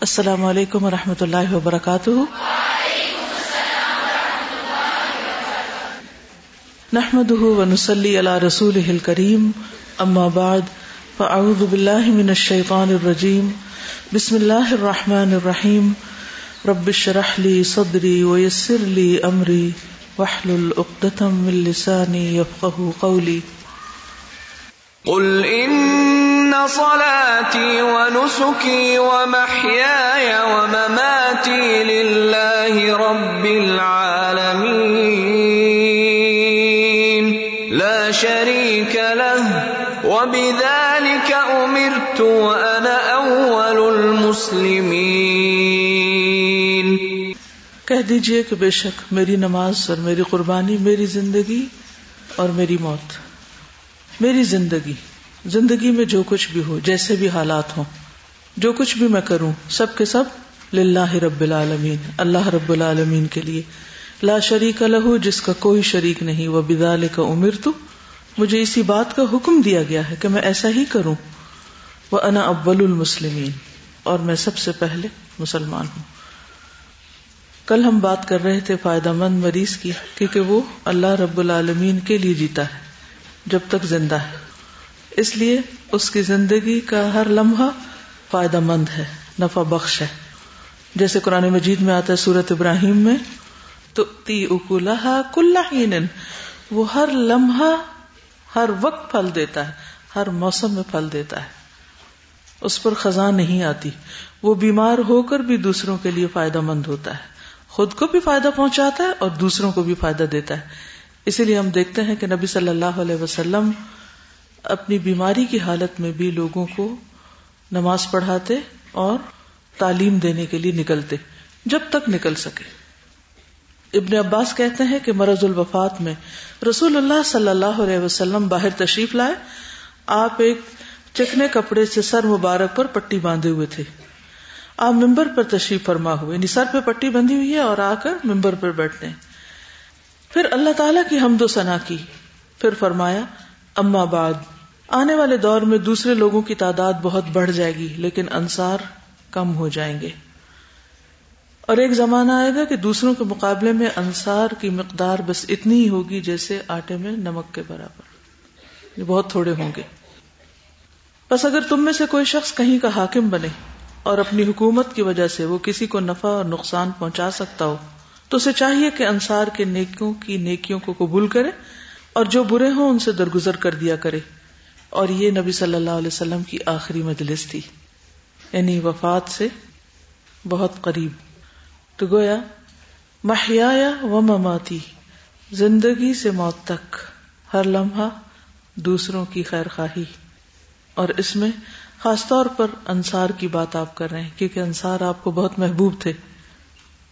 السلام علیکم و رحمۃ اللہ وبرکاتہ۔ نحمد ونسلی علی رسول کریم اما بعد، فاعوذ باللہ من الشیطان الرجیم، بسم اللہ الرحمن الرحیم، رب شرح لی صدری ویسر لی امری وحلل اقدتم من لسانی یفقہ قولی۔ قل ان صلاتي ونسكي ومحياي ومماتي لله رب العالمين لا شريك له وبذلك امرت وانا اول المسلمين کہہ دیجیے کہ بے شک میری نماز اور میری قربانی، میری زندگی اور میری موت، میری زندگی۔ زندگی میں جو کچھ بھی ہو، جیسے بھی حالات ہوں، جو کچھ بھی میں کروں، سب کے سب للہ رب العالمین، اللہ رب العالمین کے لیے۔ لا شریک لہو جس کا کوئی شریک نہیں۔ وہ بدال کا عمر تو مجھے اسی بات کا حکم دیا گیا ہے کہ میں ایسا ہی کروں۔ وہ انا اول المسلمین اور میں سب سے پہلے مسلمان ہوں۔ کل ہم بات کر رہے تھے فائدہ مند مریض کی، کیونکہ وہ اللہ رب العالمین کے لیے جیتا ہے، جب تک زندہ ہے۔ اس لیے اس کی زندگی کا ہر لمحہ فائدہ مند ہے، نفع بخش ہے۔ جیسے قرآن مجید میں آتا ہے سورت ابراہیم میں تو تی اکولہ وہ ہر لمحہ ہر وقت پھل دیتا ہے، ہر موسم میں پھل دیتا ہے۔ اس پر خزاں نہیں آتی۔ وہ بیمار ہو کر بھی دوسروں کے لیے فائدہ مند ہوتا ہے۔ خود کو بھی فائدہ پہنچاتا ہے اور دوسروں کو بھی فائدہ دیتا ہے۔ اسی لیے ہم دیکھتے ہیں کہ نبی صلی اللہ علیہ وسلم اپنی بیماری کی حالت میں بھی لوگوں کو نماز پڑھاتے اور تعلیم دینے کے لیے نکلتے، جب تک نکل سکے۔ ابن عباس کہتے ہیں کہ مرض الوفات میں رسول اللہ صلی اللہ علیہ وسلم باہر تشریف لائے۔ آپ ایک چکنے کپڑے سے سر مبارک پر پٹی باندھے ہوئے تھے۔ آپ ممبر پر تشریف فرما ہوئے یعنی سر پہ پٹی بندھی ہوئی ہے اور آ کر ممبر پر بیٹھتے ہیں۔ پھر اللہ تعالی کی حمد و ثنا کی، پھر فرمایا اما بعد، آنے والے دور میں دوسرے لوگوں کی تعداد بہت بڑھ جائے گی، لیکن انصار کم ہو جائیں گے۔ اور ایک زمانہ آئے گا کہ دوسروں کے مقابلے میں انصار کی مقدار بس اتنی ہی ہوگی جیسے آٹے میں نمک کے برابر۔ یہ بہت تھوڑے ہوں گے۔ بس اگر تم میں سے کوئی شخص کہیں کا حاکم بنے اور اپنی حکومت کی وجہ سے وہ کسی کو نفع اور نقصان پہنچا سکتا ہو، تو اسے چاہیے کہ انصار کے نیکیوں کی نیکیوں کو قبول کرے اور جو برے ہوں ان سے درگزر کر دیا کرے۔ اور یہ نبی صلی اللہ علیہ وسلم کی آخری مجلس تھی۔ یعنی وفات سے بہت قریب۔ تو گویا محیا و مماتی، زندگی سے موت تک، ہر لمحہ دوسروں کی خیر خواہی اور اس میں خاص طور پر انصار کی بات آپ کر رہے ہیں، کیونکہ انصار آپ کو بہت محبوب تھے۔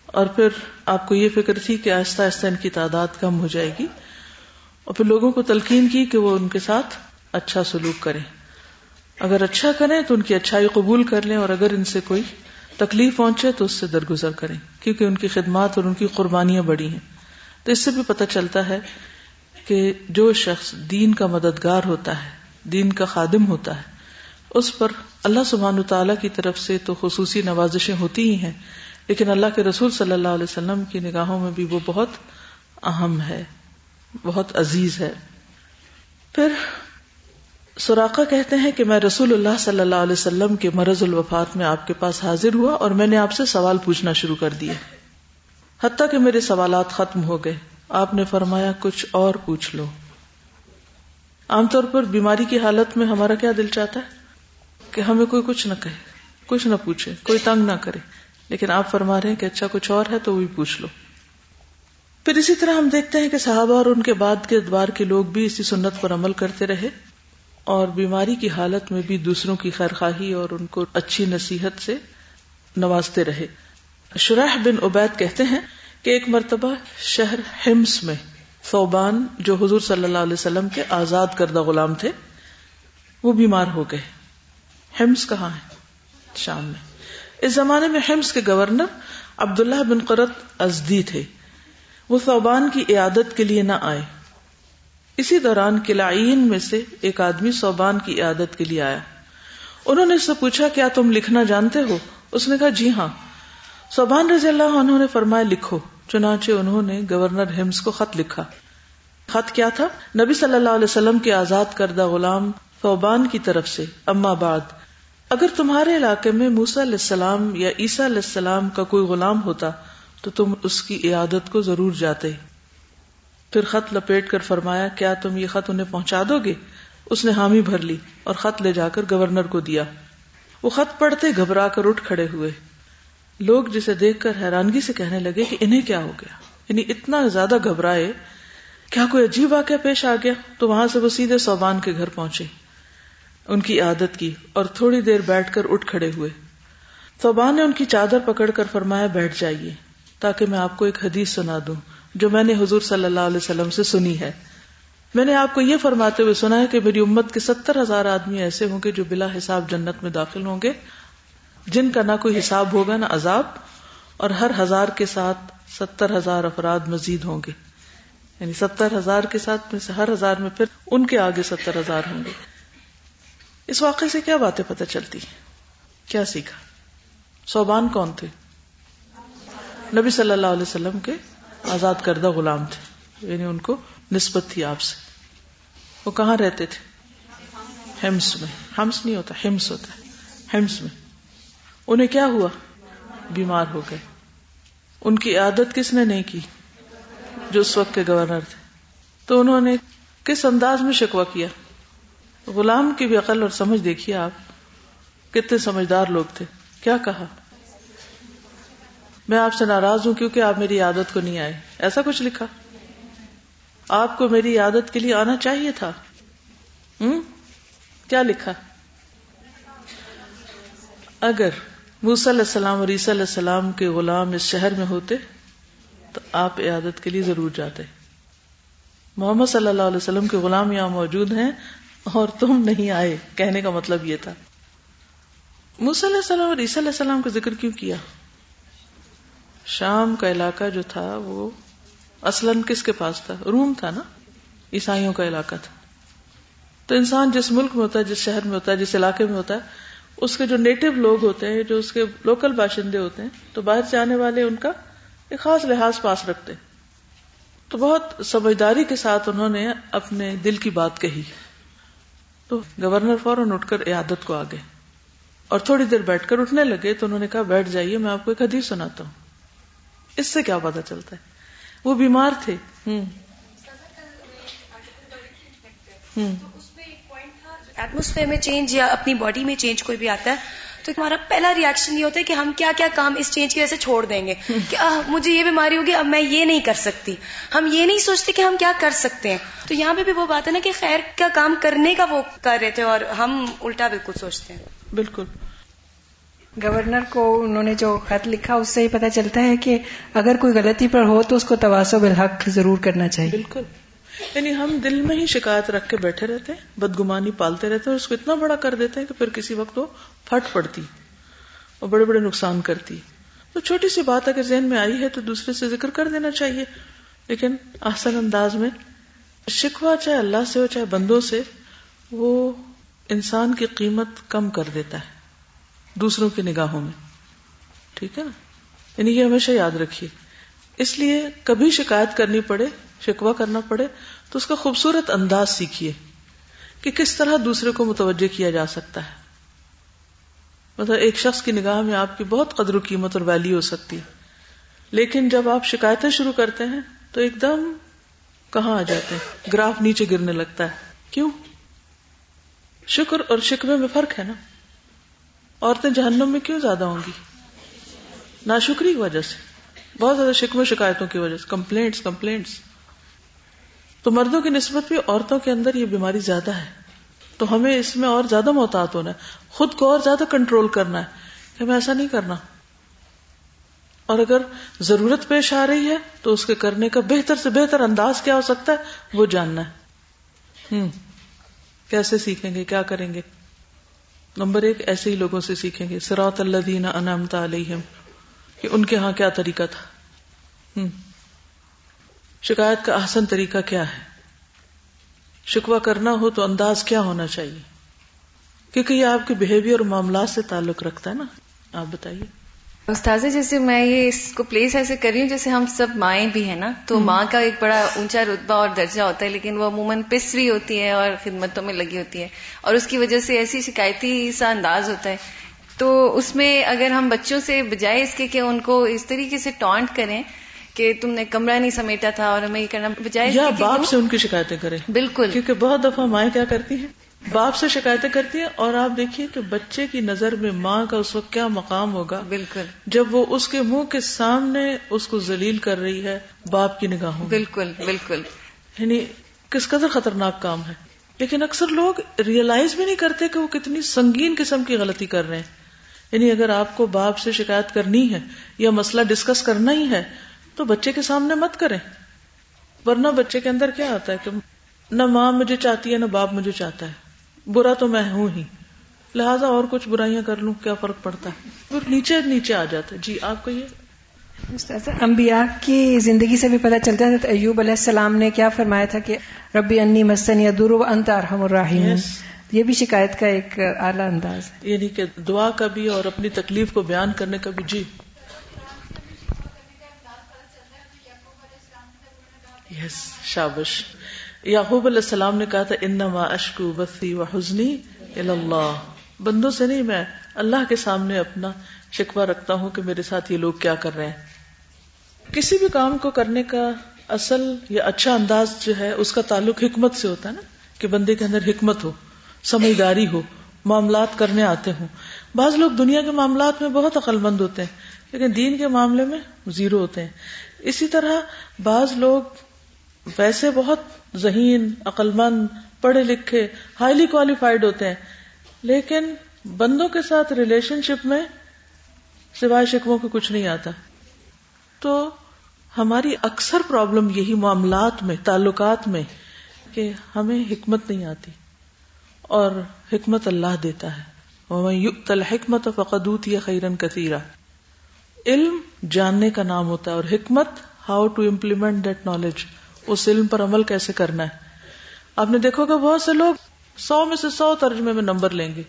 اور پھر آپ کو یہ فکر تھی کہ آہستہ آہستہ ان کی تعداد کم ہو جائے گی۔ اور پھر لوگوں کو تلقین کی کہ وہ ان کے ساتھ اچھا سلوک کریں۔ اگر اچھا کریں تو ان کی اچھائی قبول کر لیں اور اگر ان سے کوئی تکلیف پہنچے تو اس سے درگزر کریں، کیونکہ ان کی خدمات اور ان کی قربانیاں بڑی ہیں۔ تو اس سے بھی پتہ چلتا ہے کہ جو شخص دین کا مددگار ہوتا ہے، دین کا خادم ہوتا ہے، اس پر اللہ سبحان تعالی کی طرف سے تو خصوصی نوازشیں ہوتی ہی ہیں، لیکن اللہ کے رسول صلی اللہ علیہ وسلم کی نگاہوں میں بھی وہ بہت اہم ہے۔ بہت عزیز ہے۔ پھر سوراخا کہتے ہیں کہ میں رسول اللہ صلی اللہ علیہ وسلم کے مرض الوفات میں آپ کے پاس حاضر ہوا اور میں نے آپ سے سوال پوچھنا شروع کر دیا۔ حتیٰ کہ میرے سوالات ختم ہو گئے۔ آپ نے فرمایا، کچھ اور پوچھ لو۔ عام طور پر بیماری کی حالت میں ہمارا کیا دل چاہتا ہے؟ کہ ہمیں کوئی کچھ نہ کہے، کچھ نہ پوچھے، کوئی تنگ نہ کرے۔ لیکن آپ فرما رہے ہیں کہ اچھا کچھ اور ہے تو وہ بھی پوچھ لو۔ پھر اسی طرح ہم دیکھتے ہیں کہ صحابہ اور ان کے بعد کے ادوار کے لوگ بھی اسی سنت پر عمل کرتے رہے اور بیماری کی حالت میں بھی دوسروں کی خیر خواہی اور ان کو اچھی نصیحت سے نوازتے رہے۔ شرح بن عبید کہتے ہیں کہ ایک مرتبہ شہر ہمس میں صوبان جو حضور صلی اللہ علیہ وسلم کے آزاد کردہ غلام تھے، وہ بیمار ہو گئے۔ ہمس کہاں ہے؟ شام میں۔ اس زمانے میں ہمس کے گورنر عبداللہ بن قرت ازدی تھے۔ وہ صوبان کی عیادت کے لیے نہ آئے۔ اسی دوران کلائین میں سے ایک آدمی صوبان کی عیادت کے لیے آیا۔ انہوں نے اس سے پوچھا، کیا تم لکھنا جانتے ہو؟ اس نے کہا جی ہاں۔ صوبان رضی اللہ عنہ نے فرمایا، لکھو چنانچہ انہوں نے گورنر ہمس کو خط لکھا۔ خط کیا تھا؟ نبی صلی اللہ علیہ وسلم کے آزاد کردہ غلام فوبان کی طرف سے۔ اما بعد، اگر تمہارے علاقے میں موسا علیہ السلام یا عیسیٰ علیہ السلام کا کوئی غلام ہوتا تو تم اس کی عیادت کو ضرور جاتے۔ پھر خط لپیٹ کر فرمایا، کیا تم یہ خط انہیں پہنچا دو گے؟ اس نے حامی بھر لی اور خط لے جا کر گورنر کو دیا۔ وہ خط پڑھتے گھبرا کر اٹھ کھڑے ہوئے۔ لوگ جسے دیکھ کر حیرانگی سے کہنے لگے کہ انہیں کیا ہو گیا؟ یعنی اتنا زیادہ گھبرائے، کیا کوئی عجیب واقعہ پیش آ گیا؟ تو وہاں سے وہ سیدھے صوبان کے گھر پہنچے۔ ان کی عادت کی اور تھوڑی دیر بیٹھ کر اٹھ کھڑے ہوئے۔ صوبان نے ان کی چادر پکڑ کر فرمایا، بیٹھ جائیے۔ تاکہ میں آپ کو ایک حدیث سنا دوں، جو میں نے حضور صلی اللہ علیہ وسلم سے سنی ہے۔ میں نے آپ کو یہ فرماتے ہوئے سنا ہے کہ میری امت کے ستر ہزار آدمی ایسے ہوں گے جو بلا حساب جنت میں داخل ہوں گے، جن کا نہ کوئی حساب ہوگا نہ عذاب، اور ہر ہزار کے ساتھ ستر ہزار افراد مزید ہوں گے۔ یعنی ستر ہزار کے ساتھ میں سے ہر ہزار میں پھر ان کے آگے ستر ہزار ہوں گے۔ اس واقعے سے کیا باتیں پتہ چلتی کیا سیکھا؟ صوبان کون تھے؟ نبی صلی اللہ علیہ وسلم کے آزاد کردہ غلام تھے یعنی ان کو نسبت تھی آپ سے۔ وہ کہاں رہتے تھے؟ ہمس میں۔ ہمس نہیں ہوتا، ہمس ہوتا ہے۔ ہمس میں۔ انہیں کیا ہوا؟ بیمار ہو گئے۔ ان کی عادت کس نے نہیں کی؟ جو اس وقت کے گورنر تھے۔ تو انہوں نے کس انداز میں شکوا کیا؟ غلام کی بھی عقل اور سمجھ دیکھیے آپ، کتنے سمجھدار لوگ تھے۔ کیا کہا؟ میں آپ سے ناراض ہوں کیونکہ آپ میری عادت کو نہیں آئے۔ ایسا کچھ لکھا؟ آپ کو میری عادت کے لیے آنا چاہیے تھا۔ ہوں کیا لکھا؟ اگر موسی علیہ السلام اور عیسی علیہ السلام کے غلام اس شہر میں ہوتے، تو آپ عیادت کے لیے ضرور جاتے۔ محمد صلی اللہ علیہ وسلم کے غلام یہاں موجود ہیں اور تم نہیں آئے۔ کہنے کا مطلب یہ تھا۔ موسی علیہ السلام اور عیسی علیہ السلام کا ذکر کیوں کیا؟ شام کا علاقہ جو تھا وہ اصلاً کس کے پاس تھا؟ روم تھا نا؟ عیسائیوں کا علاقہ تھا۔ تو انسان جس ملک میں ہوتا ہے، جس شہر میں ہوتا ہے، جس علاقے میں ہوتا ہے، اس کے جو نیٹو لوگ ہوتے ہیں، جو اس کے لوکل باشندے ہوتے ہیں، تو باہر سے آنے والے ان کا ایک خاص لحاظ پاس رکھتے تو بہت سمجھداری کے ساتھ انہوں نے اپنے دل کی بات کہی۔ تو گورنر فوراً اٹھ کر عیادت کو آگے اور تھوڑی دیر بیٹھ کر اٹھنے لگے۔ تو انہوں نے کہا، بیٹھ جائیے، میں آپ کو ایک حدیث سناتا ہوں۔ اس سے کیا پتا چلتا ہے؟ وہ بیمار تھے۔ ہوں۔ ہوں۔ ایٹموسفیئر میں چینج یا اپنی باڈی میں چینج کوئی بھی آتا ہے تو ہمارا پہلا ریئیکشن یہ ہوتا ہے کہ ہم کیا کیا کام اس چینج کی وجہ سے چھوڑ دیں گے۔ کہ مجھے یہ بیماری ہوگی اب میں یہ نہیں کر سکتی۔ ہم یہ نہیں سوچتے کہ ہم کیا کر سکتے ہیں۔ تو یہاں پہ بھی وہ بات ہے نا کہ خیر کا کام کرنے کا وہ کر رہے تھے اور ہم الٹا بالکل سوچتے ہیں۔ بالکل۔ گورنر کو انہوں نے جو خط لکھا، اس سے ہی پتا چلتا ہے کہ اگر کوئی غلطی پر ہو تو اس کو تواسو بالحق ضرور کرنا چاہیے۔ بالکل۔ یعنی ہم دل میں ہی شکایت رکھ کے بیٹھے رہتے ہیں، بدگمانی پالتے رہتے ہیں اور اس کو اتنا بڑا کر دیتے ہیں کہ پھر کسی وقت وہ پھٹ پڑتی اور بڑے بڑے نقصان کرتی۔ تو چھوٹی سی بات اگر ذہن میں آئی ہے تو دوسرے سے ذکر کر دینا چاہیے۔ لیکن آسان انداز میں شکوا چاہے اللہ سے ہو، چاہے بندوں سے، وہ انسان کی قیمت کم کر دیتا ہے۔ دوسروں کی نگاہوں میں۔ ٹھیک ہے نا؟ یعنی یہ ہمیشہ یاد رکھیے۔ اس لیے کبھی شکایت کرنی پڑے شکوا کرنا پڑے، تو اس کا خوبصورت انداز سیکھیے کہ کس طرح دوسرے کو متوجہ کیا جا سکتا ہے۔ مطلب ایک شخص کی نگاہ میں آپ کی بہت قدر و قیمت اور ویلی ہو سکتی ہے۔ لیکن جب آپ شکایتیں شروع کرتے ہیں، تو ایک دم کہاں آ جاتے ہیں؟ گراف نیچے گرنے لگتا ہے۔ کیوں؟ شکر اور شکوے میں فرق ہے نا۔ عورتیں جہنم میں کیوں زیادہ ہوں گی؟ ناشکری کی وجہ سے۔ بہت زیادہ شکوے شکایتوں کی وجہ سے۔ کمپلینٹس کمپلینٹس تو مردوں کی نسبت بھی عورتوں کے اندر یہ بیماری زیادہ ہے۔ تو ہمیں اس میں اور زیادہ محتاط ہونا ہے۔ خود کو اور زیادہ کنٹرول کرنا ہے۔ کہ ہمیں ایسا نہیں کرنا۔ اور اگر ضرورت پیش آ رہی ہے تو اس کے کرنے کا بہتر سے بہتر انداز کیا ہو سکتا ہے، وہ جاننا ہے۔ ہوں کیسے سیکھیں گے؟ کیا کریں گے؟ نمبر ایک، ایسے ہی لوگوں سے سیکھیں گے۔ سراط اللہ دینا انمتا علیہم۔ کہ ان کے ہاں کیا طریقہ تھا؟ شکایت کا آسن طریقہ کیا ہے؟ شکوا کرنا ہو تو انداز کیا ہونا چاہیے؟ کیونکہ یہ آپ کے بہیویئر اور معاملات سے تعلق رکھتا ہے نا۔ آپ بتائیے۔ استاذہ جیسے میں یہ اس کو پلیس ایسے کر رہی ہوں جیسے ہم سب مائیں بھی ہیں نا تو ماں کا ایک بڑا اونچا رتبہ اور درجہ ہوتا ہے لیکن وہ عموماً پس رہی ہوتی ہے اور خدمتوں میں لگی ہوتی ہے۔ اور اس کی وجہ سے ایسی شکایتی سا انداز ہوتا ہے۔ تو اس میں اگر ہم بچوں سے بجائے اس کے کہ ان کو اس طریقے سے ٹانٹ کریں کہ تم نے کمرہ نہیں سمیٹا تھا اور ہمیں یہ کرنا بجائے یا باپ سے ان کی شکایتیں کریں۔ بالکل۔ کیونکہ بہت دفعہ مائیں کیا کرتی ہیں؟ باپ سے شکایتیں کرتی ہیں اور آپ دیکھیے کہ بچے کی نظر میں ماں کا اس وقت کیا مقام ہوگا؟ بالکل۔ جب وہ اس کے منہ کے سامنے اس کو ذلیل کر رہی ہے باپ کی نگاہوں بالکل بالکل۔ یعنی کس قدر خطرناک کام ہے۔ لیکن اکثر لوگ ریئلائز بھی نہیں کرتے کہ وہ کتنی سنگین قسم کی غلطی کر رہے ہیں۔ یعنی اگر آپ کو باپ سے شکایت کرنی ہے یا مسئلہ ڈسکس کرنا ہی ہے تو بچے کے سامنے مت کریں۔ ورنہ بچے کے اندر کیا آتا ہے کہ نہ ماں مجھے چاہتی ہے نہ باپ مجھے چاہتا ہے۔ برا تو میں ہوں ہی۔ لہٰذا اور کچھ برائیاں کر لوں کیا فرق پڑتا ہے؟ پھر نیچے نیچے آ جاتا ہے۔ جی آپ کو یہ انبیاء کی زندگی سے بھی پتہ چلتا تھا ایوب علیہ السلام نے کیا فرمایا تھا کہ ربی انی مسن یا دور انت ارحم الراحمین۔ Yes. یہ بھی شکایت کا ایک اعلیٰ انداز ہے۔ یعنی کہ دعا کا بھی اور اپنی تکلیف کو بیان کرنے کا بھی۔ جی۔ یس شابش۔ یعقوب علیہ السلام نے کہا تھا، انما اشکو بثی و حزنی اللہ بندوں سے نہیں، میں اللہ کے سامنے اپنا شکوہ رکھتا ہوں کہ میرے ساتھ یہ لوگ کیا کر رہے ہیں۔ کسی بھی کام کو کرنے کا اصل یا اچھا انداز جو ہے، اس کا تعلق حکمت سے ہوتا ہے نا، کہ بندے کے اندر حکمت ہو، سمجھداری ہو، معاملات کرنے آتے ہوں۔ بعض لوگ دنیا کے معاملات میں بہت عقل مند ہوتے ہیں، لیکن دین کے معاملے میں زیرو ہوتے ہیں۔ اسی طرح بعض لوگ ویسے بہت ذہین عقل مند پڑھے لکھے ہائیلی کوالیفائڈ ہوتے ہیں۔ لیکن بندوں کے ساتھ ریلیشن شپ میں سوائے شکووں کے کچھ نہیں آتا۔ تو ہماری اکثر پرابلم یہی معاملات میں، تعلقات میں کہ ہمیں حکمت نہیں آتی اور حکمت اللہ دیتا ہے۔ حکمت فقدوت یا خیرن کثیرہ علم جاننے کا نام ہوتا ہے اور حکمت how to implement that knowledge اس علم پر عمل کیسے کرنا ہے؟ آپ نے دیکھو کہ بہت سے لوگ سو میں سے سو ترجمے میں نمبر لیں گے۔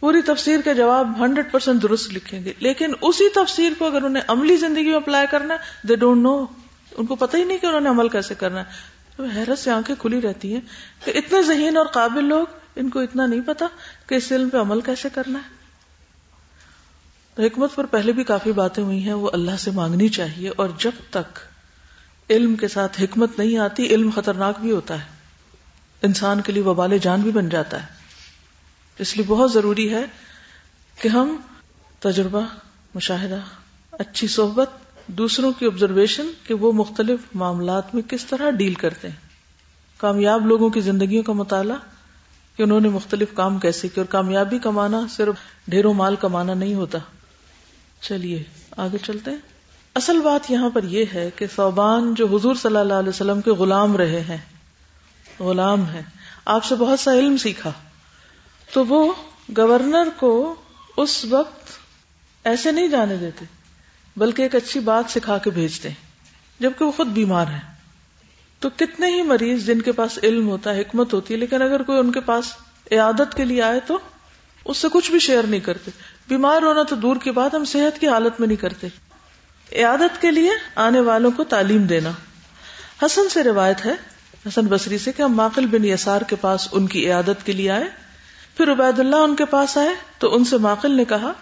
پوری تفسیر کا جواب ہنڈریڈ پرسینٹ درست لکھیں گے۔ لیکن اسی تفسیر کو اگر انہیں عملی زندگی میں اپلائی کرنا ہے دے ڈونٹ نو ان کو پتہ ہی نہیں کہ انہوں نے عمل کیسے کرنا ہے۔ تو حیرت سے آنکھیں کھلی رہتی ہیں کہ اتنے ذہین اور قابل لوگ ان کو اتنا نہیں پتا کہ اس علم پہ عمل کیسے کرنا ہے۔ تو حکمت پر پہلے بھی کافی باتیں ہوئی ہیں، وہ اللہ سے مانگنی چاہیے اور جب تک علم کے ساتھ حکمت نہیں آتی، علم خطرناک بھی ہوتا ہے۔ انسان کے لیے وبال جان بھی بن جاتا ہے۔ اس لیے بہت ضروری ہے کہ ہم تجربہ، مشاہدہ، اچھی صحبت، دوسروں کی آبزرویشن کہ وہ مختلف معاملات میں کس طرح ڈیل کرتے ہیں۔ کامیاب لوگوں کی زندگیوں کا مطالعہ کہ انہوں نے مختلف کام کیسے کیے اور کامیابی کمانا صرف ڈھیروں مال کمانا نہیں ہوتا۔ چلیے، آگے چلتے ہیں۔ اصل بات یہاں پر یہ ہے کہ صوبان جو حضور صلی اللہ علیہ وسلم کے غلام رہے ہیں، غلام ہیں، آپ سے بہت سا علم سیکھا، تو وہ گورنر کو اس وقت ایسے نہیں جانے دیتے، بلکہ ایک اچھی بات سکھا کے بھیجتے ہیں، جبکہ وہ خود بیمار ہیں۔ تو کتنے ہی مریض جن کے پاس علم ہوتا ہے حکمت ہوتی ہے لیکن اگر کوئی ان کے پاس عیادت کے لیے آئے تو اس سے کچھ بھی شیئر نہیں کرتے۔ بیمار ہونا تو دور کی بات، ہم صحت کی حالت میں نہیں کرتے۔ عیادت کے لیے آنے والوں کو تعلیم دینا۔ حسن سے روایت ہے، حسن بصری سے کہ ہم ماقل بن یسار کے پاس ان کی عیادت کے لیے آئے۔ پھر عبید اللہ ان کے پاس آئے تو ان سے ماقل نے کہا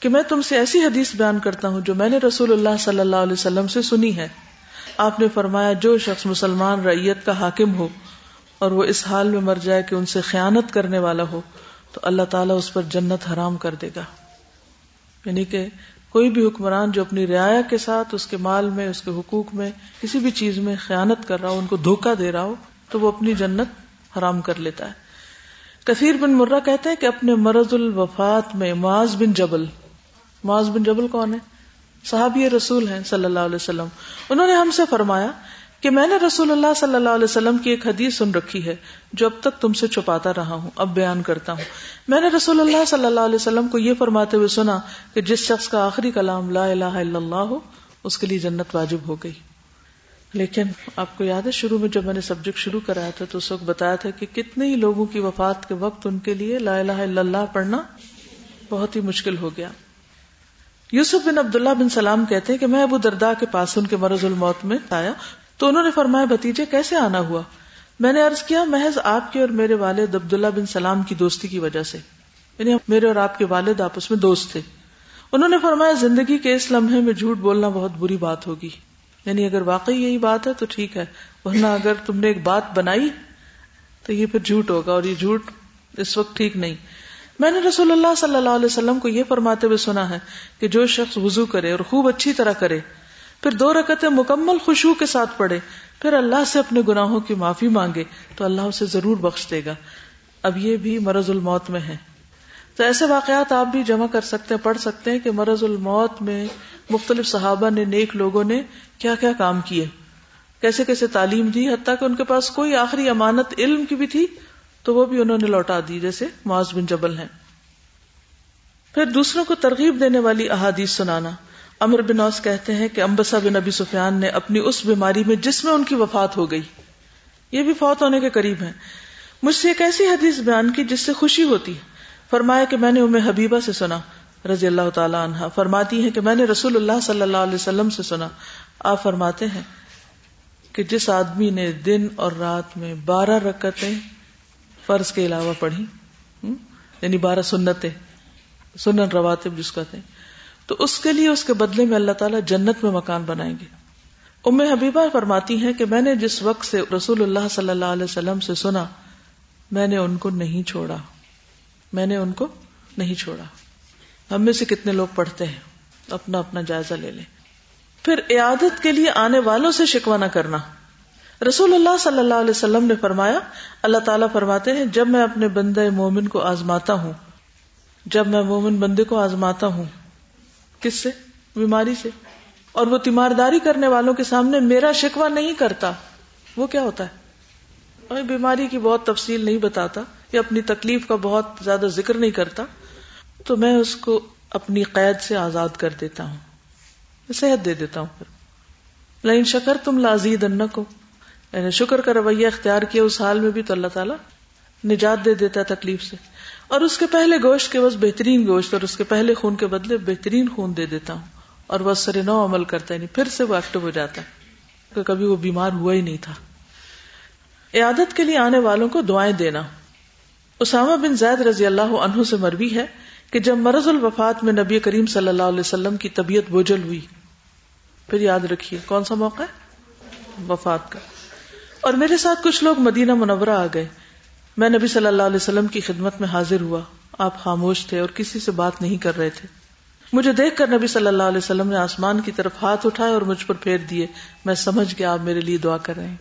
کہ میں تم سے ایسی حدیث بیان کرتا ہوں جو میں نے رسول اللہ صلی اللہ علیہ وسلم سے سنی ہے۔ آپ نے فرمایا، جو شخص مسلمان ریت کا حاکم ہو اور وہ اس حال میں مر جائے کہ ان سے خیانت کرنے والا ہو، تو اللہ تعالیٰ اس پر جنت حرام کر دے گا۔ یعنی کہ کوئی بھی حکمران جو اپنی رعایا کے ساتھ اس کے مال میں، اس کے حقوق میں کسی بھی چیز میں خیانت کر رہا ہو، ان کو دھوکہ دے رہا ہو، تو وہ اپنی جنت حرام کر لیتا ہے۔ کثیر بن مرہ کہتے ہیں کہ اپنے مرض الوفات میں معاذ بن جبل، معاذ بن جبل کون ہے؟ صحابی رسول ہیں صلی اللہ علیہ وسلم۔ انہوں نے ہم سے فرمایا کہ میں نے رسول اللہ صلی اللہ علیہ وسلم کی ایک حدیث سن رکھی ہے جو اب تک تم سے چھپاتا رہا ہوں، اب بیان کرتا ہوں۔ میں نے رسول اللہ صلی اللہ علیہ وسلم کو یہ فرماتے ہوئے سنا کہ جس شخص کا آخری کلام لا الہ الا اللہ ہو، اس کے لیے جنت واجب ہو گئی۔ لیکن آپ کو یاد ہے شروع میں جب میں نے سبجیکٹ شروع کرایا تھا تو اس وقت بتایا تھا کہ کتنے ہی لوگوں کی وفات کے وقت ان کے لیے لا الہ الا اللہ پڑھنا بہت ہی مشکل ہو گیا۔ یوسف بن عبداللہ بن سلام کہتے ہیں کہ میں ابو دردا کے پاس ان کے مرض الموت میں آیا۔ تو انہوں نے فرمایا بتیجے کیسے آنا ہوا؟ میں نے عرض کیا، محض آپ کے اور میرے والد عبداللہ بن سلام کی دوستی کی وجہ سے. یعنی میرے اور آپ کے والد آپس میں دوست تھے۔ انہوں نے فرمایا، زندگی کے اس لمحے میں جھوٹ بولنا بہت بری بات ہوگی۔ یعنی اگر واقعی یہی بات ہے تو ٹھیک ہے، ورنہ اگر تم نے ایک بات بنائی تو یہ پھر جھوٹ ہوگا اور یہ جھوٹ اس وقت ٹھیک نہیں۔ میں نے رسول اللہ صلی اللہ علیہ وسلم کو یہ فرماتے ہوئے سنا ہے کہ جو شخص وضو کرے اور خوب اچھی طرح کرے پھر دو رکعتیں مکمل خوشبو کے ساتھ پڑھے، پھر اللہ سے اپنے گناہوں کی معافی مانگے، تو اللہ اسے ضرور بخش دے گا۔ اب یہ بھی مرض الموت میں ہے۔ تو ایسے واقعات آپ بھی جمع کر سکتے ہیں، پڑھ سکتے ہیں کہ مرض الموت میں مختلف صحابہ نے، نیک لوگوں نے کیا کیا کام کیے۔ کیسے کیسے تعلیم دی، حتیٰ کہ ان کے پاس کوئی آخری امانت، علم کی بھی تھی، تو وہ بھی انہوں نے لوٹا دی، جیسے معاذ بن جبل ہیں۔ پھر دوسروں کو ترغیب دینے والی احادیث سنانا۔ امر بن اوس کہتے ہیں کہ امبسا بن ابی سفیان نے اپنی اس بیماری میں جس میں ان کی وفات ہو گئی، یہ بھی فوت ہونے کے قریب ہیں۔ مجھ سے ایک ایسی حدیث بیان کی جس سے خوشی ہوتی ہے۔ فرمایا کہ میں نے امر حبیبہ سے سنا، رضی اللہ تعالیٰ عنہ۔ فرماتی ہیں کہ میں نے رسول اللہ صلی اللہ علیہ وسلم سے سنا۔ آپ فرماتے ہیں کہ جس آدمی نے دن اور رات میں بارہ رکتیں فرض کے علاوہ پڑھی یعنی بارہ سنتیں، سنن رواتب جس کا تھے تو اس کے لیے اس کے بدلے میں اللہ تعالیٰ جنت میں مکان بنائیں گے۔ ام حبیبہ فرماتی ہیں کہ میں نے جس وقت سے رسول اللہ صلی اللہ علیہ وسلم سے سنا، میں نے ان کو نہیں چھوڑا۔ میں نے ان کو نہیں چھوڑا۔ ہم میں سے کتنے لوگ پڑھتے ہیں؟ اپنا اپنا جائزہ لے لیں۔ پھر عیادت کے لیے آنے والوں سے شکوا نہ کرنا۔ رسول اللہ صلی اللہ علیہ وسلم نے فرمایا، اللہ تعالیٰ فرماتے ہیں، جب میں اپنے بندے مومن کو آزماتا ہوں، جب میں مومن بندے کو آزماتا ہوں کس سے؟ بیماری سے۔ اور وہ تیمارداری کرنے والوں کے سامنے میرا شکوا نہیں کرتا، وہ کیا ہوتا ہے؟ اور بیماری کی بہت تفصیل نہیں بتاتا یا اپنی تکلیف کا بہت زیادہ ذکر نہیں کرتا، تو میں اس کو اپنی قید سے آزاد کر دیتا ہوں۔ صحت دے دیتا ہوں پھر۔ لیکن شکر تم لازید ان کو یعنی شکر کا رویہ اختیار کیا، اس حال میں بھی تو اللہ تعالیٰ نجات دے دیتا ہے تکلیف سے۔ اور اس کے پہلے گوشت کے بس بہترین گوشت اور اس کے پہلے خون کے بدلے بہترین خون دے دیتا ہوں اور وہ سر نو عمل کرتا ہے نہیں پھر سے وہ ایکٹیو ہو جاتا ہے۔ کہ کبھی وہ بیمار ہوا ہی نہیں تھا۔ عیادت کے لیے آنے والوں کو دعائیں دینا۔ اسامہ بن زید رضی اللہ عنہ سے مروی ہے کہ جب مرض الوفات میں نبی کریم صلی اللہ علیہ وسلم کی طبیعت بوجھل ہوئی، پھر یاد رکھیے، کون سا موقع ہے؟ وفات کا۔ اور میرے ساتھ کچھ لوگ مدینہ منورہ آ گئے۔ میں نبی صلی اللہ علیہ وسلم کی خدمت میں حاضر ہوا۔ آپ خاموش تھے اور کسی سے بات نہیں کر رہے تھے۔ مجھے دیکھ کر نبی صلی اللہ علیہ وسلم نے آسمان کی طرف ہاتھ اٹھائے اور مجھ پر پھیر دیے۔ میں سمجھ گیا آپ میرے لیے دعا کر رہے ہیں۔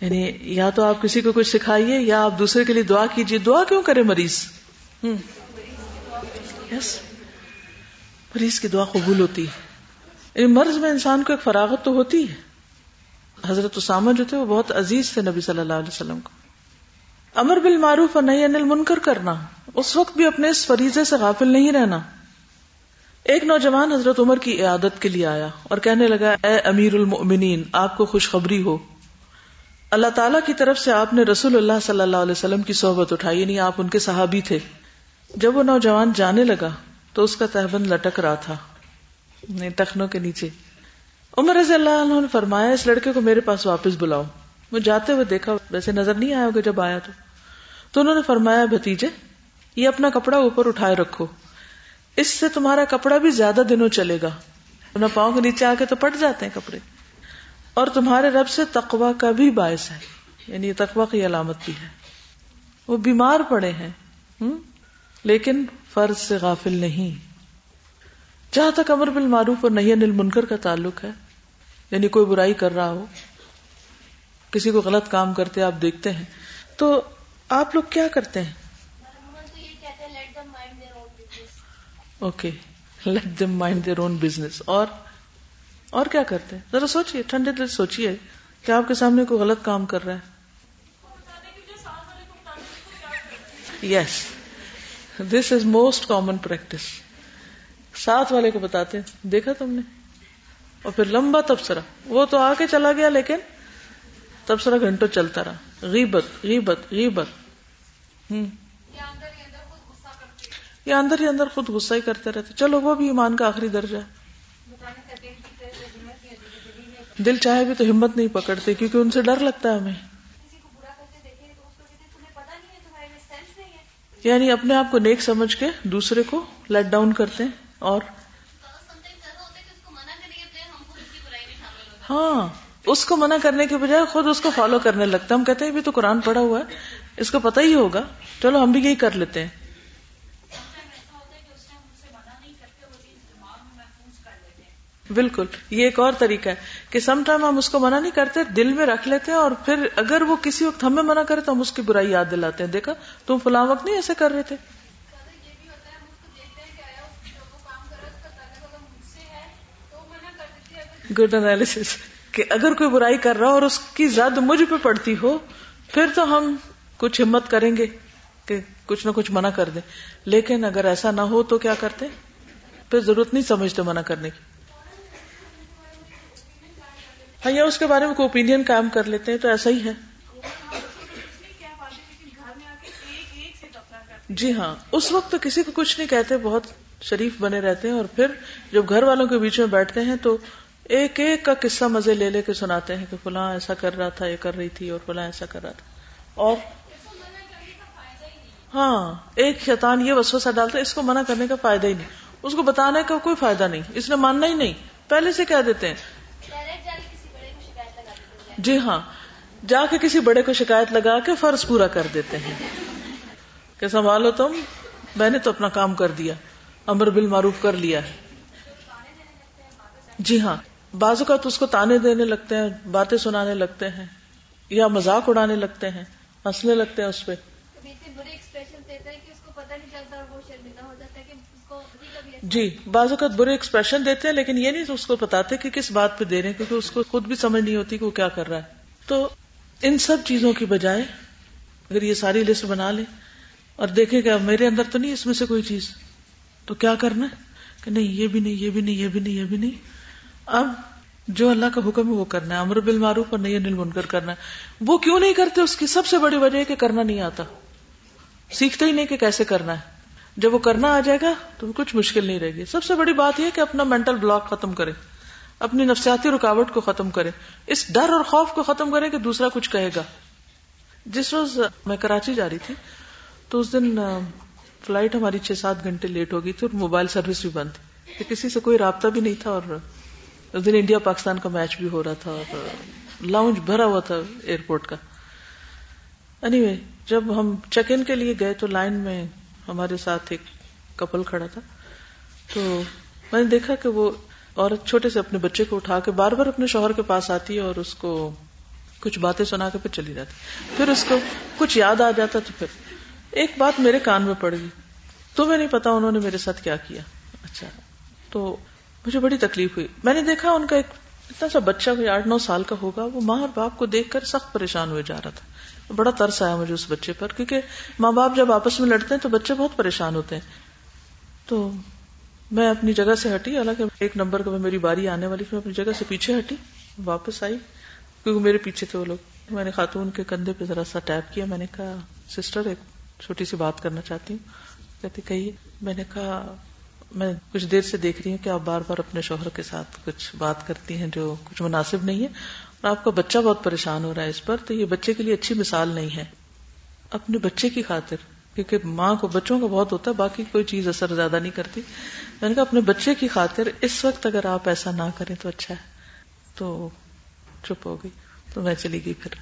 یعنی یا تو آپ کسی کو کچھ سکھائیے یا آپ دوسرے کے لیے دعا کیجیے۔ دعا کیوں کرے مریض؟ یس۔ مریض کی دعا قبول ہوتی ہے۔ یعنی مرض میں انسان کو ایک فراغت تو ہوتی ہے۔ حضرت اسامہ جو تھے وہ بہت عزیز تھے نبی صلی اللہ علیہ وسلم کو۔ امر بل معروف اور نہیں انل منکر کرنا۔ اس وقت بھی اپنے اس فریضے سے غافل نہیں رہنا۔ ایک نوجوان حضرت عمر کی عیادت کے لیے آیا اور کہنے لگا، اے امیر المؤمنین، آپ کو خوشخبری ہو۔ اللہ تعالیٰ کی طرف سے آپ نے رسول اللہ صلی اللہ علیہ وسلم کی صحبت اٹھائی یعنی آپ ان کے صحابی تھے۔ جب وہ نوجوان جانے لگا، تو اس کا تہبند لٹک رہا تھا۔ یعنی ٹخنوں کے نیچے۔ عمر رضی اللہ عنہ نے فرمایا، اس لڑکے کو میرے پاس واپس بلاؤ۔ وہ جاتے ہوئے دیکھا، ویسے نظر نہیں آیا ہوگا جب آیا تو۔ تو انہوں نے فرمایا، بھتیجے، یہ اپنا کپڑا اوپر اٹھائے رکھو۔ اس سے تمہارا کپڑا بھی زیادہ دنوں چلے گا۔ اپنا پاؤں کے نیچے آ کے تو پٹ جاتے ہیں کپڑے۔ اور تمہارے رب سے تقوا کا بھی باعث ہے۔ یعنی تقوا کی علامت بھی ہے۔ وہ بیمار پڑے ہیں۔ لیکن فرض سے غافل نہیں۔ جہاں تک امر بالمعروف اور نہیں انل منکر کا تعلق ہے یعنی کوئی برائی کر رہا ہو کسی کو غلط کام کرتے آپ دیکھتے ہیں تو آپ لوگ کیا کرتے ہیں؟ Okay let them mind their own business اور اور کیا کرتے ہیں؟ ذرا سوچیے ٹھنڈے دل سوچیے کہ آپ کے سامنے کوئی غلط کام کر رہا ہے۔ Yes this is most common practice ساتھ والے کو بتاتے دیکھا تم نے؟ اور پھر لمبا تبصرہ۔ وہ تو آ کے چلا گیا لیکن تبصرہ گھنٹوں چلتا رہا۔ غیبت غیبت غیبت۔ یا اندر ہی اندر خود غصہ ہی کرتے رہتے۔ چلو، وہ بھی ایمان کا آخری درجہ۔ ہے دل چاہے بھی تو ہمت نہیں پکڑتے، کیونکہ ان سے ڈر لگتا ہے ہمیں۔ یعنی اپنے آپ کو نیک سمجھ کے دوسرے کو لیٹ ڈاؤن کرتے ہیں اور ہاں۔ اس کو منع کرنے کے بجائے خود اس کو فالو کرنے لگتا ہم کہتے ہیں بھی تو قرآن پڑھا ہوا ہے۔ اس کو پتہ ہی ہوگا۔ چلو، ہم بھی یہی کر لیتے ہیں۔ بالکل۔ یہ ایک اور طریقہ ہے کہ سم ٹائم ہم اس کو منع نہیں کرتے، دل میں رکھ لیتے ہیں اور پھر اگر وہ کسی وقت ہمیں منع کرے تو ہم اس کی برائی یاد دلاتے ہیں۔ دیکھا، تم فلاں وقت نہیں ایسے کر رہے تھے۔ گڈ انالیس کہ اگر کوئی برائی کر رہا ہو اور اس کی زد مجھ پہ پڑتی ہو، پھر تو ہم کچھ ہمت کریں گے کہ کچھ نہ کچھ منع کر دیں۔ لیکن اگر ایسا نہ ہو تو کیا کرتے؟ پھر ضرورت نہیں سمجھتے منع کرنے کی۔ ہاں یا اس کے بارے میں کوئی اوپین قائم کر لیتے ہیں تو ایسا ہی ہے۔ جی ہاں اس وقت تو کسی کو کچھ نہیں کہتے، بہت شریف بنے رہتے ہیں اور پھر جب گھر والوں کے بیچ میں بیٹھتے ہیں تو ایک ایک کا قصہ مزے لے لے کے سناتے ہیں کہ فلاں ایسا کر رہا تھا، یہ کر رہی تھی اور فلاں ایسا کر رہا تھا۔ اور ہاں ایک شیطان یہ وسوسہ ڈالتا ہے، اس کو منع کرنے کا فائدہ ہی نہیں۔ اس کو بتانے کا کوئی فائدہ نہیں، اس نے ماننا ہی نہیں۔ پہلے سے کہہ دیتے ہیں۔ جی ہاں جا کے کسی بڑے کو شکایت لگا کے فرض پورا کر دیتے ہیں۔ کہ سنبھالو تم، میں نے تو اپنا کام کر دیا، امر بل معروف کر لیا ہے۔ جی ہاں۔ کا تو اس کو تانے دینے لگتے ہیں باتیں سنانے لگتے ہیں یا مزاق اڑانے لگتے ہیں ہنسنے لگتے ہیں اس پہ۔ جی بعض اوقات برے ایکسپریشن دیتے ہیں لیکن یہ نہیں اس کو بتاتے کہ کس بات پہ دے رہے ہیں کیونکہ اس کو خود بھی سمجھ نہیں ہوتی کہ وہ کیا کر رہا ہے۔ تو ان سب چیزوں کی بجائے اگر یہ ساری لسٹ بنا لیں اور دیکھے کہ میرے اندر تو نہیں اس میں سے کوئی چیز تو کیا کرنا ہے؟ کہ نہیں یہ بھی نہیں یہ بھی نہیں یہ بھی نہیں یہ بھی نہیں۔ اب جو اللہ کا حکم ہے وہ کرنا ہے، امر بل معروف اور نئی انل منکر کرنا ہے۔ وہ کیوں نہیں کرتے؟ اس کی سب سے بڑی وجہ ہے کہ کرنا نہیں آتا۔ سیکھتے ہی نہیں کہ کیسے کرنا ہے۔ جب وہ کرنا آ جائے گا تو کچھ مشکل نہیں رہے گی۔ سب سے بڑی بات یہ کہ اپنا مینٹل بلاک ختم کرے۔ اپنی نفسیاتی رکاوٹ کو ختم کرے۔ اس ڈر اور خوف کو ختم کرے کہ دوسرا کچھ کہے گا۔ جس روز میں کراچی جا رہی تھی تو اس دن فلائٹ ہماری چھ سات گھنٹے لیٹ ہو گئی تھی اور موبائل سروس بھی بند تھی۔ کسی سے کوئی رابطہ بھی نہیں تھا اور اس دن انڈیا پاکستان کا میچ بھی ہو رہا تھا لاؤنج بھرا ہوا تھا ایئرپورٹ کا۔ اینی anyway, جب ہم چیک ان کے لیے گئے تو لائن میں ہمارے ساتھ ایک کپل کھڑا تھا۔ تو میں نے دیکھا کہ وہ عورت چھوٹے سے اپنے بچے کو اٹھا کے بار بار اپنے شوہر کے پاس آتی ہے اور اس کو کچھ باتیں سنا کے پھر چلی جاتی پھر اس کو کچھ یاد آ جاتا تو پھر ایک بات میرے کان میں پڑ گئی۔ تمہیں نہیں پتا انہوں نے میرے ساتھ کیا کیا۔ اچھا۔ تو مجھے بڑی تکلیف ہوئی۔ میں نے دیکھا ان کا ایک اتنا سا بچہ کوئی آٹھ نو سال کا ہوگا، وہ ماں اور باپ کو دیکھ کر سخت پریشان ہوئے جا رہا تھا۔ بڑا ترس آیا مجھے اس بچے پر، کیونکہ ماں باپ جب آپس میں لڑتے ہیں تو بچے بہت پریشان ہوتے ہیں۔ تو میں اپنی جگہ سے ہٹی، حالانکہ ایک نمبر کا میری باری آنے والی تھی، میں اپنی جگہ سے پیچھے ہٹی، واپس آئی۔ کیونکہ میرے پیچھے تھے وہ لوگ۔ میں نے خاتون کے کندھے پہ ذرا سا ٹیپ کیا، میں نے کہا سسٹر ایک چھوٹی سی بات کرنا چاہتی ہوں۔ کہتی، کہیے۔ میں نے کہا میں کچھ دیر سے دیکھ رہی ہوں کہ آپ بار بار اپنے شوہر کے ساتھ کچھ بات کرتی ہیں جو کچھ مناسب نہیں ہے اور آپ کا بچہ بہت پریشان ہو رہا ہے اس پر، تو یہ بچے کے لیے اچھی مثال نہیں ہے۔ اپنے بچے کی خاطر، کیونکہ ماں کو، بچوں کا بہت ہوتا ہے، باقی کوئی چیز اثر زیادہ نہیں کرتی۔ میں نے کہا اپنے بچے کی خاطر اس وقت اگر آپ ایسا نہ کریں تو اچھا ہے۔ تو چپ ہو گئی، تو میں چلی گئی پھر۔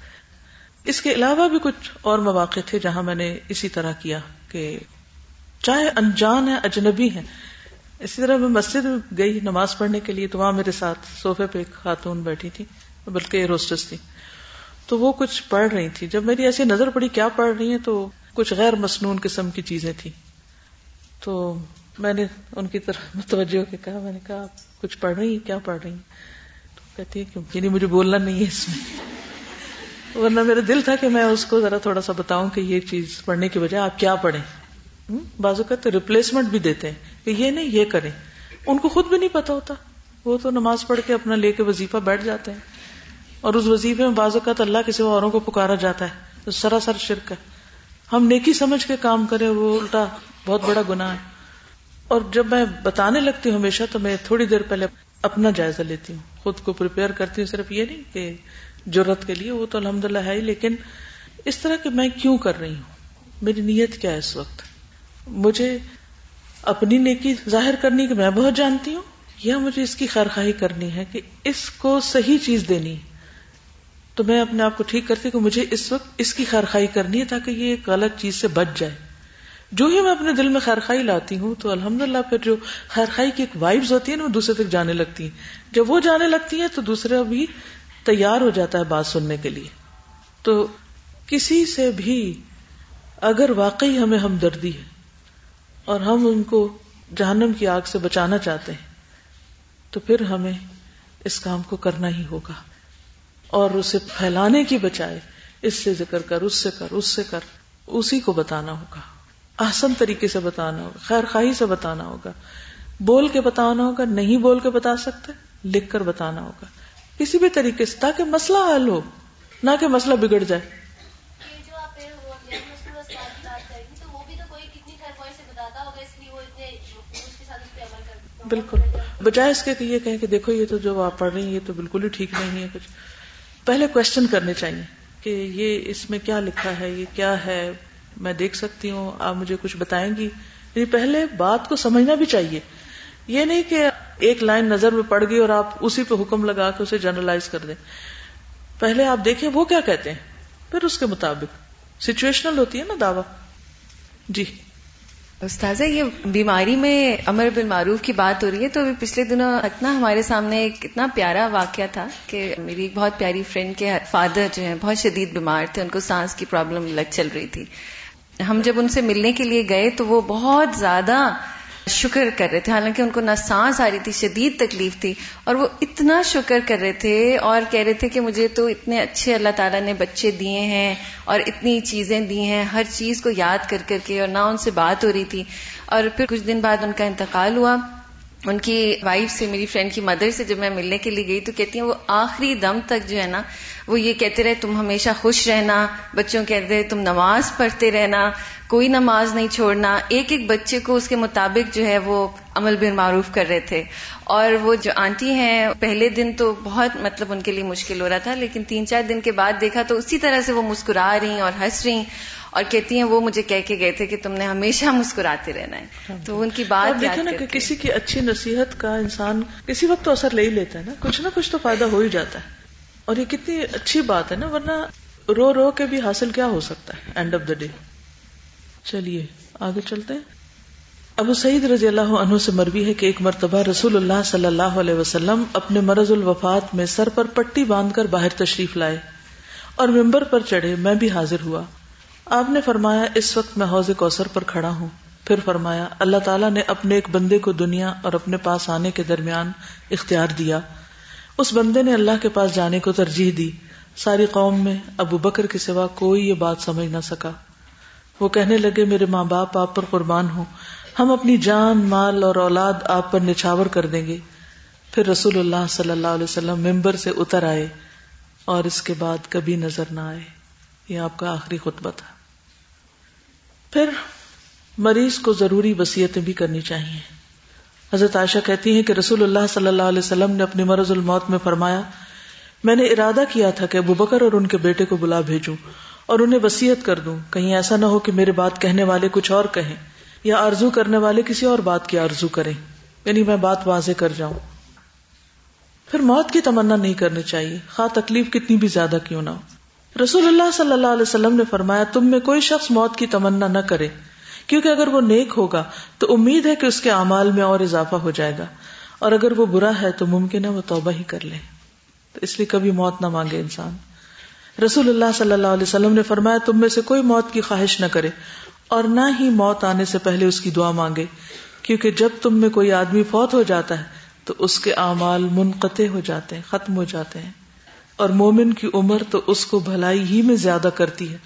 اس کے علاوہ بھی کچھ اور مواقع تھے جہاں میں نے اسی طرح کیا کہ چاہے انجان ہے اجنبی ہے اسی طرح میں مسجد میں گئی نماز پڑھنے کے لیے تو وہاں میرے ساتھ سوفے پہ ایک خاتون بیٹھی تھی، بلکہ روسٹس تھی۔ تو وہ کچھ پڑھ رہی تھی۔ جب میری ایسی نظر پڑی کیا پڑھ رہی ہیں، تو کچھ غیر مصنون قسم کی چیزیں تھی تو میں نے ان کی طرف متوجہ ہو کے کہا، میں نے کہا کچھ پڑھ رہی ہیں؟ کیا پڑھ رہی ہیں؟ تو کہتی ہے کہ یعنی مجھے بولنا نہیں ہے اس میں۔ ورنہ میرا دل تھا کہ میں اس کو ذرا تھوڑا سا بتاؤں کہ یہ چیز پڑھنے کی بجائے آپ کیا پڑھیں؟ بازو کہتے ریپلیسمنٹ بھی دیتے ہیں کہ یہ نہیں، یہ کریں۔ ان کو خود بھی نہیں پتا ہوتا۔ وہ تو نماز پڑھ کے اپنا لے کے وظیفہ بیٹھ جاتے ہیں۔ اور اس وظیفے میں بازو کا اللہ کے سوا اوروں کو پکارا جاتا ہے۔ تو سراسر شرک ہے۔ ہم نیکی سمجھ کے کام کریں، وہ الٹا بہت بڑا گناہ ہے۔ اور جب میں بتانے لگتی ہوں ہمیشہ، تو میں تھوڑی دیر پہلے اپنا جائزہ لیتی ہوں۔ خود کو پریپیئر کرتی ہوں، صرف یہ نہیں کہ ضرورت کے لیے، وہ تو الحمد للہ ہے ہی، لیکن اس طرح کہ میں کیوں کر رہی ہوں؟ میری نیت کیا ہے اس وقت؟ مجھے اپنی نیکی ظاہر کرنی کہ میں بہت جانتی ہوں، یا مجھے اس کی خیر خواہی کرنی ہے کہ اس کو صحیح چیز دینی۔ تو میں اپنے آپ کو ٹھیک کرتی کہ مجھے اس وقت اس کی خیر خواہی کرنی ہے تاکہ یہ ایک غلط چیز سے بچ جائے۔ جو ہی میں اپنے دل میں خیر خائی لاتی ہوں تو الحمد للہ پھر جو خیر خائی کی ایک وائبز ہوتی ہے نا، وہ دوسرے تک جانے لگتی ہیں۔ جب وہ جانے لگتی ہیں تو دوسرا بھی تیار ہو جاتا ہے بات سننے کے لیے۔ تو کسی سے بھی اگر واقعی ہمیں ہمدردی ہے اور ہم ان کو جہنم کی آگ سے بچانا چاہتے ہیں، تو پھر ہمیں اس کام کو کرنا ہی ہوگا۔ اور اسے پھیلانے کی بچائے اس سے ذکر کر، اس سے کر، اس سے کر، اسی کو بتانا ہوگا۔ آسن طریقے سے بتانا ہوگا، خیر خواہی سے بتانا ہوگا۔ بول کے بتانا ہوگا، نہیں بول کے بتا سکتے، لکھ کر بتانا ہوگا۔ کسی بھی طریقے سے، تاکہ مسئلہ حل ہو، نہ کہ مسئلہ بگڑ جائے۔ بالکل۔ بجائے اس کے کہ یہ کہیں کہ دیکھو یہ تو جو آپ پڑھ رہی ہیں، یہ تو بالکل ہی ٹھیک نہیں ہے، کچھ۔ پہلے کوشچن کرنے چاہیے کہ یہ اس میں کیا لکھا ہے، یہ کیا ہے؟ میں دیکھ سکتی ہوں، آپ مجھے کچھ بتائیں گی۔ یعنی پہلے بات کو سمجھنا بھی چاہیے۔ یہ نہیں کہ ایک لائن نظر میں پڑ گئی اور آپ اسی پہ حکم لگا کے اسے جنرلائز کر دیں۔ پہلے آپ دیکھیں وہ کیا کہتے ہیں، پھر اس کے مطابق۔ سچویشنل ہوتی ہے نا دعوی۔ جی۔ استاذہ، یہ بیماری میں امر بالمعروف معروف کی بات ہو رہی ہے تو ابھی پچھلے دنوں اتنا ہمارے سامنے ایک اتنا پیارا واقعہ تھا کہ میری ایک بہت پیاری فرینڈ کے فادر جو ہیں بہت شدید بیمار تھے، ان کو سانس کی پرابلم لگ چل رہی تھی۔ ہم جب ان سے ملنے کے لیے گئے تو وہ بہت زیادہ شکر کر رہے تھے۔ حالانکہ ان کو نہ سانس آ رہی تھی، شدید تکلیف تھی، اور وہ اتنا شکر کر رہے تھے اور کہہ رہے تھے کہ مجھے تو اتنے اچھے اللہ تعالیٰ نے بچے دیے ہیں اور اتنی چیزیں دی ہیں، ہر چیز کو یاد کر کر کے اور نہ ان سے بات ہو رہی تھی۔ اور پھر کچھ دن بعد ان کا انتقال ہوا۔ ان کی وائف سے، میری فرینڈ کی مدر سے جب میں ملنے کے لیے گئی تو کہتی ہیں وہ آخری دم تک جو ہے نا، وہ یہ کہتے رہے، تم ہمیشہ خوش رہنا، بچوں کہتے رہے، تم نماز پڑھتے رہنا، کوئی نماز نہیں چھوڑنا ایک ایک بچے کو اس کے مطابق جو ہے وہ عمل بن معروف کر رہے تھے۔ اور وہ جو آنٹی ہیں، پہلے دن تو بہت مطلب ان کے لیے مشکل ہو رہا تھا، لیکن تین چار دن کے بعد دیکھا تو اسی طرح سے وہ مسکرا رہی اور ہنس رہی اور کہتی ہیں وہ مجھے کہہ کے گئے تھے کہ تم نے ہمیشہ مسکراتے رہنا ہے۔ تو ان کی بات دیکھیں نا کہ کسی کی اچھی نصیحت کا انسان کسی وقت تو اثر لے ہی لیتا ہے نا۔ کچھ نہ کچھ تو فائدہ ہو ہی جاتا ہے۔ اور یہ کتنی اچھی بات ہے نا ورنہ رو رو کے بھی حاصل کیا ہو سکتا ہے اینڈ آف دا ڈے چلیے آگے چلتے ہیں۔ ابو سعید رضی اللہ عنہ سے مربی ہے کہ ایک مرتبہ رسول اللہ صلی اللہ علیہ وسلم اپنے مرض الوفات میں سر پر پٹی باندھ کر باہر تشریف لائے اور ممبر پر چڑھے میں بھی حاضر ہوا۔ آپ نے فرمایا، اس وقت میں حوض کوثر پر کھڑا ہوں۔ پھر فرمایا، اللہ تعالیٰ نے اپنے ایک بندے کو دنیا اور اپنے پاس آنے کے درمیان اختیار دیا۔ اس بندے نے اللہ کے پاس جانے کو ترجیح دی۔ ساری قوم میں ابو بکر کے سوا کوئی یہ بات سمجھ نہ سکا۔ وہ کہنے لگے، میرے ماں باپ، آپ پر قربان ہوں۔ ہم اپنی جان، مال اور اولاد آپ پر نچھاور کر دیں گے۔ پھر رسول اللہ صلی اللہ علیہ وسلم ممبر سے اتر آئے اور اس کے بعد کبھی نظر نہ آئے۔ یہ آپ کا آخری خطبہ تھا۔ پھر مریض کو ضروری وسیعتیں بھی کرنی چاہیے۔ حضرت عائشہ کہتی ہیں کہ رسول اللہ صلی اللہ علیہ وسلم نے اپنی مرض الموت میں فرمایا، میں نے ارادہ کیا تھا کہ ابو بکر اور ان کے بیٹے کو بلا بھیجوں اور انہیں وسیعت کر دوں۔ کہیں ایسا نہ ہو کہ میرے بات کہنے والے کچھ اور کہیں یا آرزو کرنے والے کسی اور بات کی آرزو کریں۔ یعنی میں بات واضح کر جاؤں۔ پھر موت کی تمنا نہیں کرنی چاہیے۔ خواہ تکلیف کتنی بھی زیادہ کیوں نہ ہو۔ رسول اللہ صلی اللہ علیہ وسلم نے فرمایا، تم میں کوئی شخص موت کی تمنا نہ کرے، کیونکہ اگر وہ نیک ہوگا تو امید ہے کہ اس کے اعمال میں اور اضافہ ہو جائے گا، اور اگر وہ برا ہے تو ممکن ہے وہ توبہ ہی کر لے۔ تو اس لیے کبھی موت نہ مانگے انسان۔ رسول اللہ صلی اللہ علیہ وسلم نے فرمایا، تم میں سے کوئی موت کی خواہش نہ کرے، اور نہ ہی موت آنے سے پہلے اس کی دعا مانگے، کیونکہ جب تم میں کوئی آدمی فوت ہو جاتا ہے تو اس کے اعمال منقطع ہو جاتے ہیں، ختم ہو جاتے ہیں۔ اور مومن کی عمر تو اس کو بھلائی ہی میں زیادہ کرتی ہے۔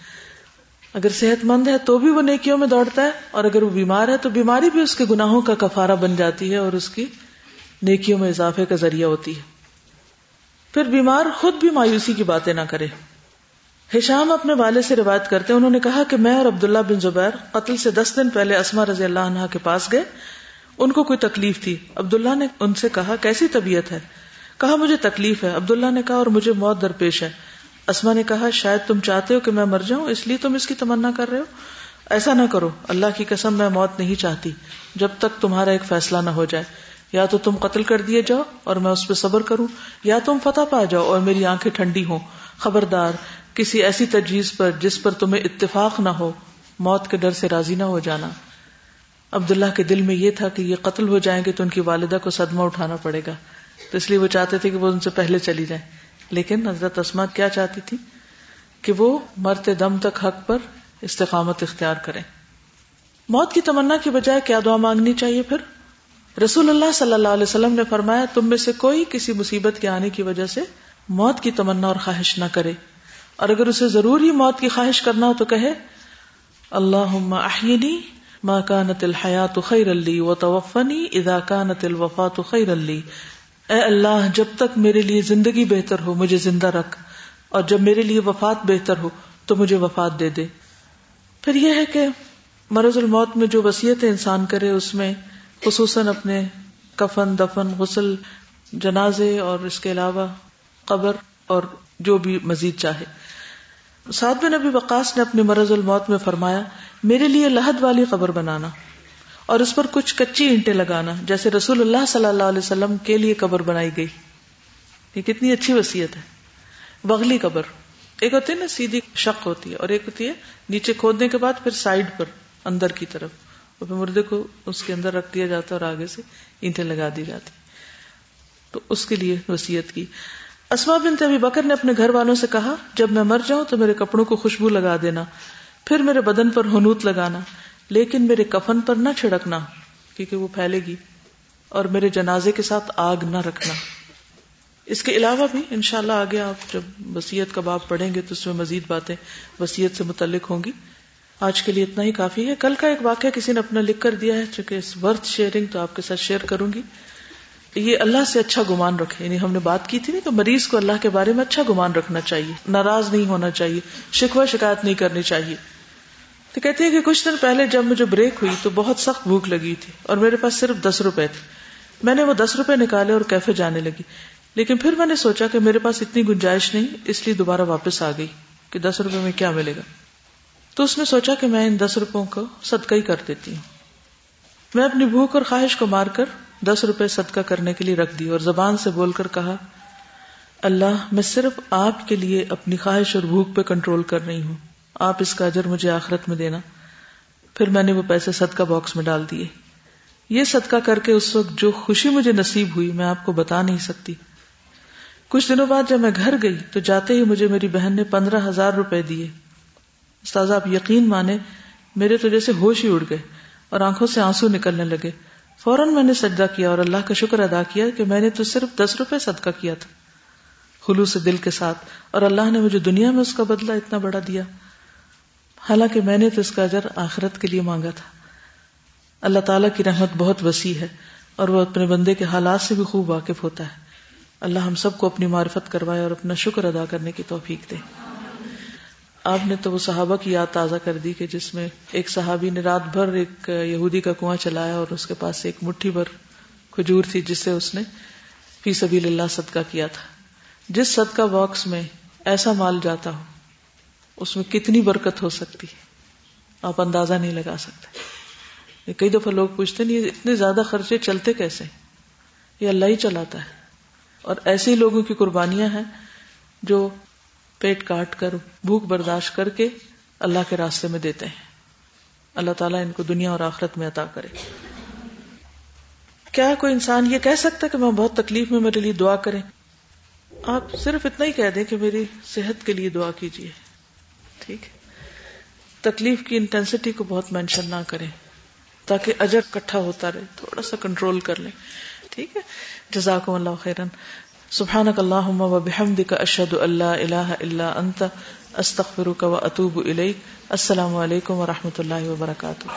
اگر صحت مند ہے تو بھی وہ نیکیوں میں دوڑتا ہے، اور اگر وہ بیمار ہے تو بیماری بھی اس کے گناہوں کا کفارہ بن جاتی ہے اور اس کی نیکیوں میں اضافے کا ذریعہ ہوتی ہے۔ پھر بیمار خود بھی مایوسی کی باتیں نہ کرے۔ ہشام اپنے والے سے روایت کرتے انہوں نے کہا کہ میں اور عبداللہ بن زبیر قتل سے دس دن پہلے اسما رضی اللہ عنہ کے پاس گئے۔ ان کو کوئی تکلیف تھی۔ عبداللہ نے ان سے کہا، کیسی طبیعت ہے؟ کہا، مجھے تکلیف ہے۔ عبداللہ نے کہا، اور مجھے موت درپیش ہے۔ اسما نے کہا، شاید تم چاہتے ہو کہ میں مر جاؤں، اس لیے تم اس کی تمنا کر رہے ہو۔ ایسا نہ کرو، اللہ کی قسم، میں موت نہیں چاہتی۔ جب تک تمہارا ایک فیصلہ نہ ہو جائے۔ یا تو تم قتل کر دیے جاؤ، اور میں اس پہ صبر کروں، یا تم فتح پا جاؤ اور میری آنکھیں ٹھنڈی ہوں۔ خبردار، کسی ایسی تجویز پر جس پر تمہیں اتفاق نہ ہو، موت کے ڈر سے راضی نہ ہو جانا۔ عبداللہ کے دل میں یہ تھا کہ یہ قتل ہو جائیں گے تو ان کی والدہ کو صدمہ اٹھانا پڑے گا۔ تو اس لیے وہ چاہتے تھے کہ وہ ان سے پہلے چلی جائیں لیکن حضرت اسمت کیا چاہتی تھی؟ کہ وہ مرتے دم تک حق پر استقامت اختیار کریں۔ موت کی تمنا کی بجائے کیا دعا مانگنی چاہیے پھر؟ رسول اللہ صلی اللہ علیہ وسلم نے فرمایا، تم میں سے کوئی کسی مصیبت کے آنے کی وجہ سے موت کی تمنا اور خواہش نہ کرے۔ اور اگر اسے ضرور ہی موت کی خواہش کرنا ہو تو کہے اللہ احینی ما کانت الحیات خیر علی و توفنی اذا کانت الوفات خیر علی اے اللہ، جب تک میرے لیے زندگی بہتر ہو، مجھے زندہ رکھ، اور جب میرے لیے وفات بہتر ہو، تو مجھے وفات دے دے۔ پھر یہ ہے کہ مرض الموت میں جو وسیعت انسان کرے، اس میں خصوصاً اپنے کفن، دفن، غسل، جنازے، اور اس کے علاوہ قبر، اور جو بھی مزید چاہے۔ سعد بن نبی وقاص نے اپنے مرض الموت میں فرمایا، میرے لیے لہد والی قبر بنانا۔ اور اس پر کچھ کچی اینٹیں لگانا، جیسے رسول اللہ صلی اللہ علیہ وسلم کے لیے قبر بنائی گئی۔ یہ کتنی اچھی وسیعت ہے۔ بغلی قبر۔ ایک ہوتی ہے نا، سیدھی شک ہوتی ہے، اور ایک ہوتی ہے نیچے کھودنے کے بعد پھر سائڈ پر، اندر کی طرف۔ اور پھر مردے کو اس کے اندر رکھ دیا جاتا ہے اور آگے سے اینٹیں لگا دی جاتی تو اس کے لیے وسیعت کی۔ اسما بن ابھی بکر نے اپنے گھر والوں سے کہا، جب میں مر جاؤں تو میرے کپڑوں کو خوشبو لگا دینا، پھر میرے بدن پر ہنوت لگانا۔ لیکن میرے کفن پر نہ چھڑکنا، کیونکہ وہ پھیلے گی، اور میرے جنازے کے ساتھ آگ نہ رکھنا۔ اس کے علاوہ بھی انشاءاللہ اللہ آگے آپ جب وسیعت کا باب پڑھیں گے تو اس میں مزید باتیں وسیعت سے متعلق ہوں گی۔ آج کے لیے اتنا ہی کافی ہے۔ کل کا ایک واقعہ کسی نے اپنا لکھ کر دیا ہے، چونکہ اس ورتھ شیئرنگ تو آپ کے ساتھ شیئر کروں گی۔ یہ اللہ سے اچھا گمان رکھے۔ یعنی ہم نے بات کی تھی نا کہ مریض کو اللہ کے بارے میں اچھا گمان رکھنا چاہیے، ناراض نہیں ہونا چاہیے، شکوہ شکایت نہیں کرنی چاہیے۔ تو کہتے ہیں کہ کچھ دن پہلے جب مجھے بریک ہوئی تو بہت سخت بھوک لگی تھی اور میرے پاس صرف دس روپے تھے۔ میں نے وہ دس روپے نکالے اور کیفے جانے لگی۔ لیکن پھر میں نے سوچا کہ میرے پاس اتنی گنجائش نہیں، اس لیے دوبارہ واپس آ گئی کہ دس روپے میں کیا ملے گا۔ تو اس نے سوچا کہ میں ان دس روپوں کو صدقہ ہی کر دیتی ہوں۔ میں اپنی بھوک اور خواہش کو مار کر دس روپے صدقہ کرنے کے لیے رکھ دی اور زبان سے بول کر کہا، اللہ، میں صرف آپ کے لیے اپنی خواہش اور بھوک پہ کنٹرول کر رہی ہوں۔ آپ اس کا اجر مجھے آخرت میں دینا۔ پھر میں نے وہ پیسے صدقہ باکس میں ڈال دیے۔ یہ صدقہ کر کے اس وقت جو خوشی مجھے نصیب ہوئی میں آپ کو بتا نہیں سکتی۔ کچھ دنوں بعد جب میں گھر گئی تو جاتے ہی مجھے میری بہن نے پندرہ ہزار روپے دیے۔ استاذ آپ یقین مانے، میرے تو جیسے ہوش ہی اڑ گئے اور آنکھوں سے آنسو نکلنے لگے۔ فوراً میں نے سجدہ کیا اور اللہ کا شکر ادا کیا کہ میں نے تو صرف دس روپے صدقہ کیا تھا۔ خلوص دل کے ساتھ اور اللہ نے مجھے دنیا میں اس کا بدلہ اتنا بڑا دیا۔ حالانکہ میں نے تو اس کا اجر آخرت کے لیے مانگا تھا۔ اللہ تعالیٰ کی رحمت بہت وسیع ہے اور وہ اپنے بندے کے حالات سے بھی خوب واقف ہوتا ہے۔ اللہ ہم سب کو اپنی معرفت کروائے اور اپنا شکر ادا کرنے کی توفیق دے۔ آپ نے تو وہ صحابہ کی یاد تازہ کر دی کہ جس میں ایک صحابی نے رات بھر ایک یہودی کا کنواں چلایا اور اس کے پاس ایک مٹھی بھر کھجور تھی جس سے اس نے فی سبیل اللہ صدقہ کیا تھا۔ جس صدقہ باکس میں ایسا مال جاتا ہو اس میں کتنی برکت ہو سکتی آپ اندازہ نہیں لگا سکتے۔ کئی دفعہ لوگ پوچھتے نہیں اتنے زیادہ خرچے چلتے کیسے یہ اللہ ہی چلاتا ہے۔ اور ایسے لوگوں کی قربانیاں ہیں جو پیٹ کاٹ کر، بھوک برداشت کر کے اللہ کے راستے میں دیتے ہیں۔ اللہ تعالیٰ ان کو دنیا اور آخرت میں عطا کرے۔ کیا کوئی انسان یہ کہہ سکتا کہ میں بہت تکلیف میں میرے لیے دعا کریں؟ آپ صرف اتنا ہی کہہ دیں کہ میری صحت کے لیے دعا کیجیے۔ ٹھیک تکلیف کی انٹینسٹی کو بہت مینشن نہ کریں۔ تاکہ اجر کٹھا ہوتا رہے، تھوڑا سا کنٹرول کر لیں۔ ٹھیک ہے۔ جزاکم اللہ خیرن۔ سبحانک اللہم و بحمدک اشہد اللہ الہ الا انت، استغفرک و اتوب الیک۔ السلام علیکم و رحمۃ اللہ وبرکاتہ۔